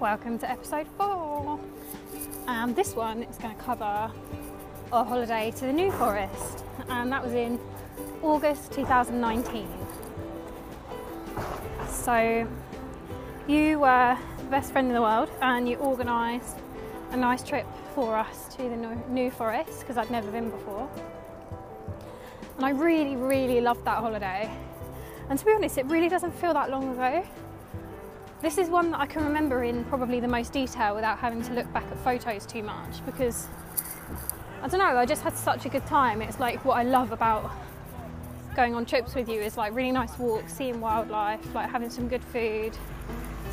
Welcome to episode four. And this one is going to cover our holiday to the New Forest, and that was in August 2019. So, you were the best friend in the world, and you organised a nice trip for us to the New Forest because I'd never been before. And I really, really loved that holiday. And to be honest, it really doesn't feel that long ago. This is one that I can remember in probably the most detail without having to look back at photos too much because I don't know, I just had such a good time. It's like what I love about going on trips with you is like really nice walks, seeing wildlife, like having some good food,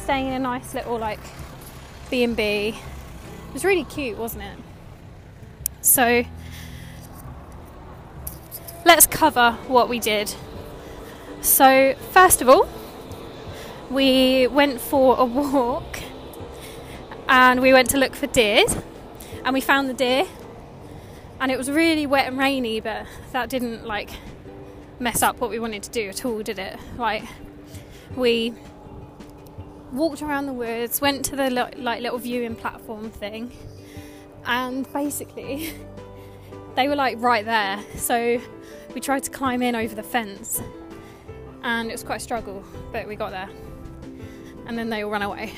staying in a nice little like B&B. It was really cute, wasn't it? So let's cover what we did. So first of all, we went for a walk and we went to look for deer and we found the deer and it was really wet and rainy but that didn't like mess up what we wanted to do at all did it? Like we walked around the woods went to the like little viewing platform thing and basically they were like right there. So we tried to climb in over the fence and it was quite a struggle but we got there and then they all run away.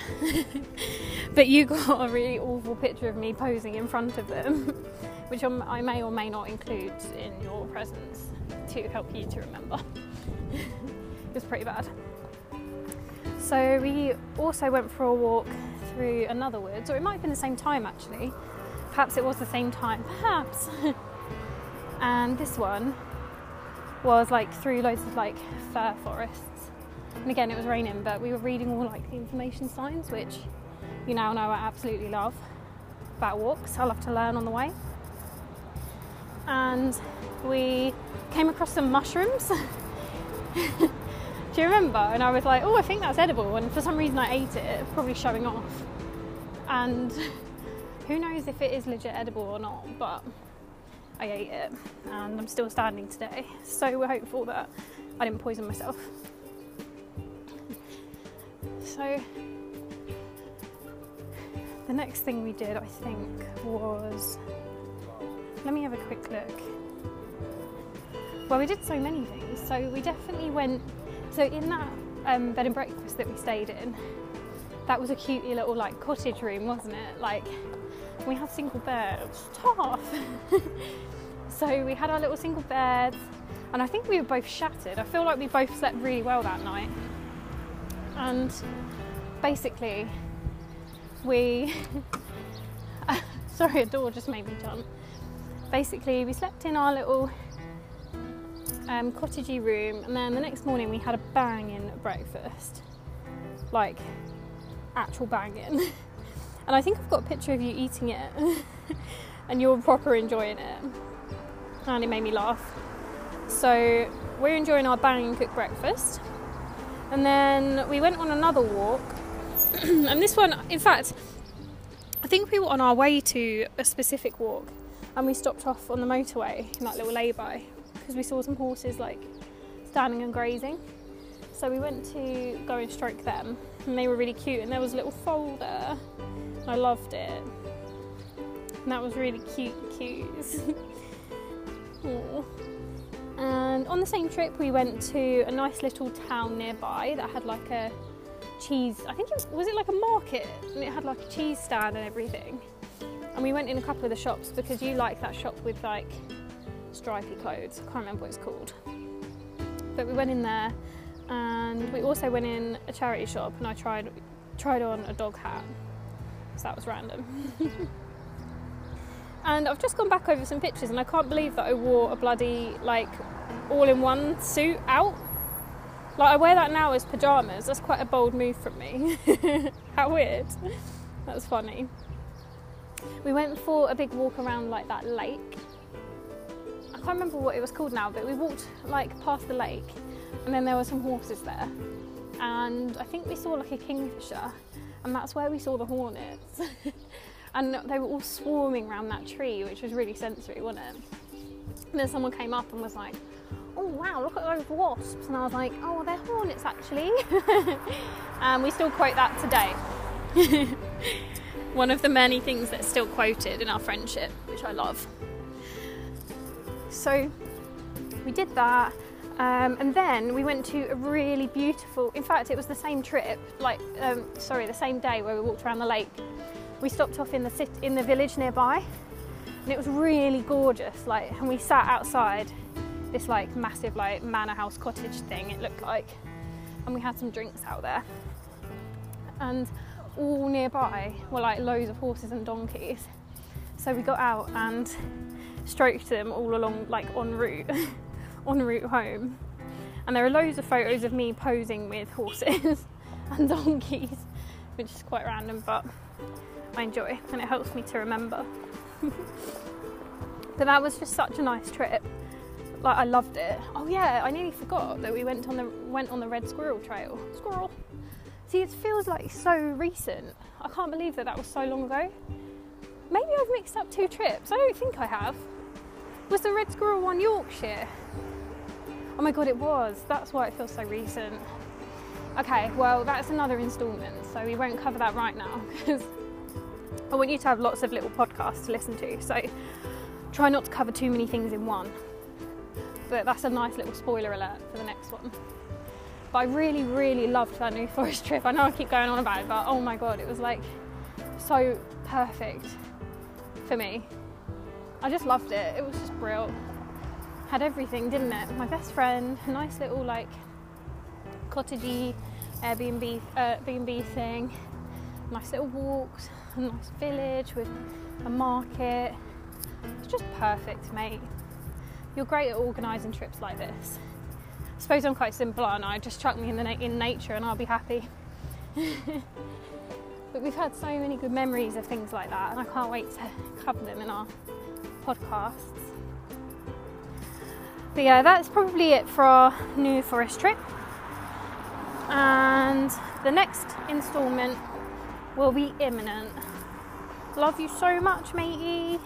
but you got a really awful picture of me posing in front of them, which I may or may not include in your presents to help you to remember. it was pretty bad. So we also went for a walk through another woods, or it might have been the same time actually. Perhaps it was the same time, perhaps. and this one was like through loads of like fir forests and again, it was raining, but we were reading all like the information signs, which you now know I absolutely love about walks. I love to learn on the way. And we came across some mushrooms. Do you remember? And I was like, oh, I think that's edible. And for some reason, I ate it, probably showing off. And who knows if it is legit edible or not, but I ate it and I'm still standing today. So we're hopeful that I didn't poison myself. So the next thing we did, I think, was let me have a quick look. Well, we did so many things. So we definitely went. So in that um, bed and breakfast that we stayed in, that was a cute little like cottage room, wasn't it? Like we had single beds. Tough. so we had our little single beds, and I think we were both shattered. I feel like we both slept really well that night and basically we sorry a door just made me jump. Basically we slept in our little um, cottagey room and then the next morning we had a banging breakfast. Like actual banging. And I think I've got a picture of you eating it and you're proper enjoying it. And it made me laugh. So we're enjoying our banging cooked breakfast and then we went on another walk. and this one, in fact, I think we were on our way to a specific walk and we stopped off on the motorway in that little lay-by because we saw some horses like standing and grazing. So we went to go and stroke them and they were really cute and there was a little folder there. I loved it. And that was really cute, cute. On the same trip, we went to a nice little town nearby that had like a cheese. I think it was, was it like a market, and it had like a cheese stand and everything. And we went in a couple of the shops because you like that shop with like stripy clothes. I can't remember what it's called. But we went in there, and we also went in a charity shop, and I tried tried on a dog hat. So that was random. and I've just gone back over some pictures and I can't believe that I wore a bloody like all-in-one suit out. Like I wear that now as pajamas. That's quite a bold move from me. How weird. That's funny. We went for a big walk around like that lake. I can't remember what it was called now, but we walked like past the lake and then there were some horses there. And I think we saw like a kingfisher and that's where we saw the hornets. and they were all swarming around that tree, which was really sensory, wasn't it? And then someone came up and was like, oh wow, look at those wasps. And I was like, oh, they're hornets actually. and we still quote that today. One of the many things that's still quoted in our friendship, which I love. So we did that. Um, and then we went to a really beautiful, in fact, it was the same trip, like, um, sorry, the same day where we walked around the lake. We stopped off in the, city, in the village nearby and it was really gorgeous. Like, and we sat outside this like massive like manor house cottage thing, it looked like, and we had some drinks out there. And all nearby were like loads of horses and donkeys. So we got out and stroked them all along, like en route, en route home. And there are loads of photos of me posing with horses and donkeys, which is quite random, but I enjoy and it helps me to remember. but that was just such a nice trip. Like I loved it. Oh yeah, I nearly forgot that we went on the went on the Red Squirrel Trail. Squirrel. See, it feels like so recent. I can't believe that that was so long ago. Maybe I've mixed up two trips. I don't think I have. Was the Red Squirrel one Yorkshire? Oh my god, it was. That's why it feels so recent. Okay, well, that's another instalment, so we won't cover that right now because I want you to have lots of little podcasts to listen to. So try not to cover too many things in one. But that's a nice little spoiler alert for the next one. But I really, really loved that New Forest trip. I know I keep going on about it, but oh my god, it was like so perfect for me. I just loved it. It was just brilliant. Had everything, didn't it? My best friend, nice little like cottagey Airbnb uh, B&B thing, nice little walks, a nice village with a market. It's just perfect, mate. You're great at organising trips like this. I suppose I'm quite simple, aren't I? Just chuck me in the na- in nature and I'll be happy. but we've had so many good memories of things like that, and I can't wait to cover them in our podcasts. But yeah, that's probably it for our New Forest trip. And the next instalment will be imminent. Love you so much, matey.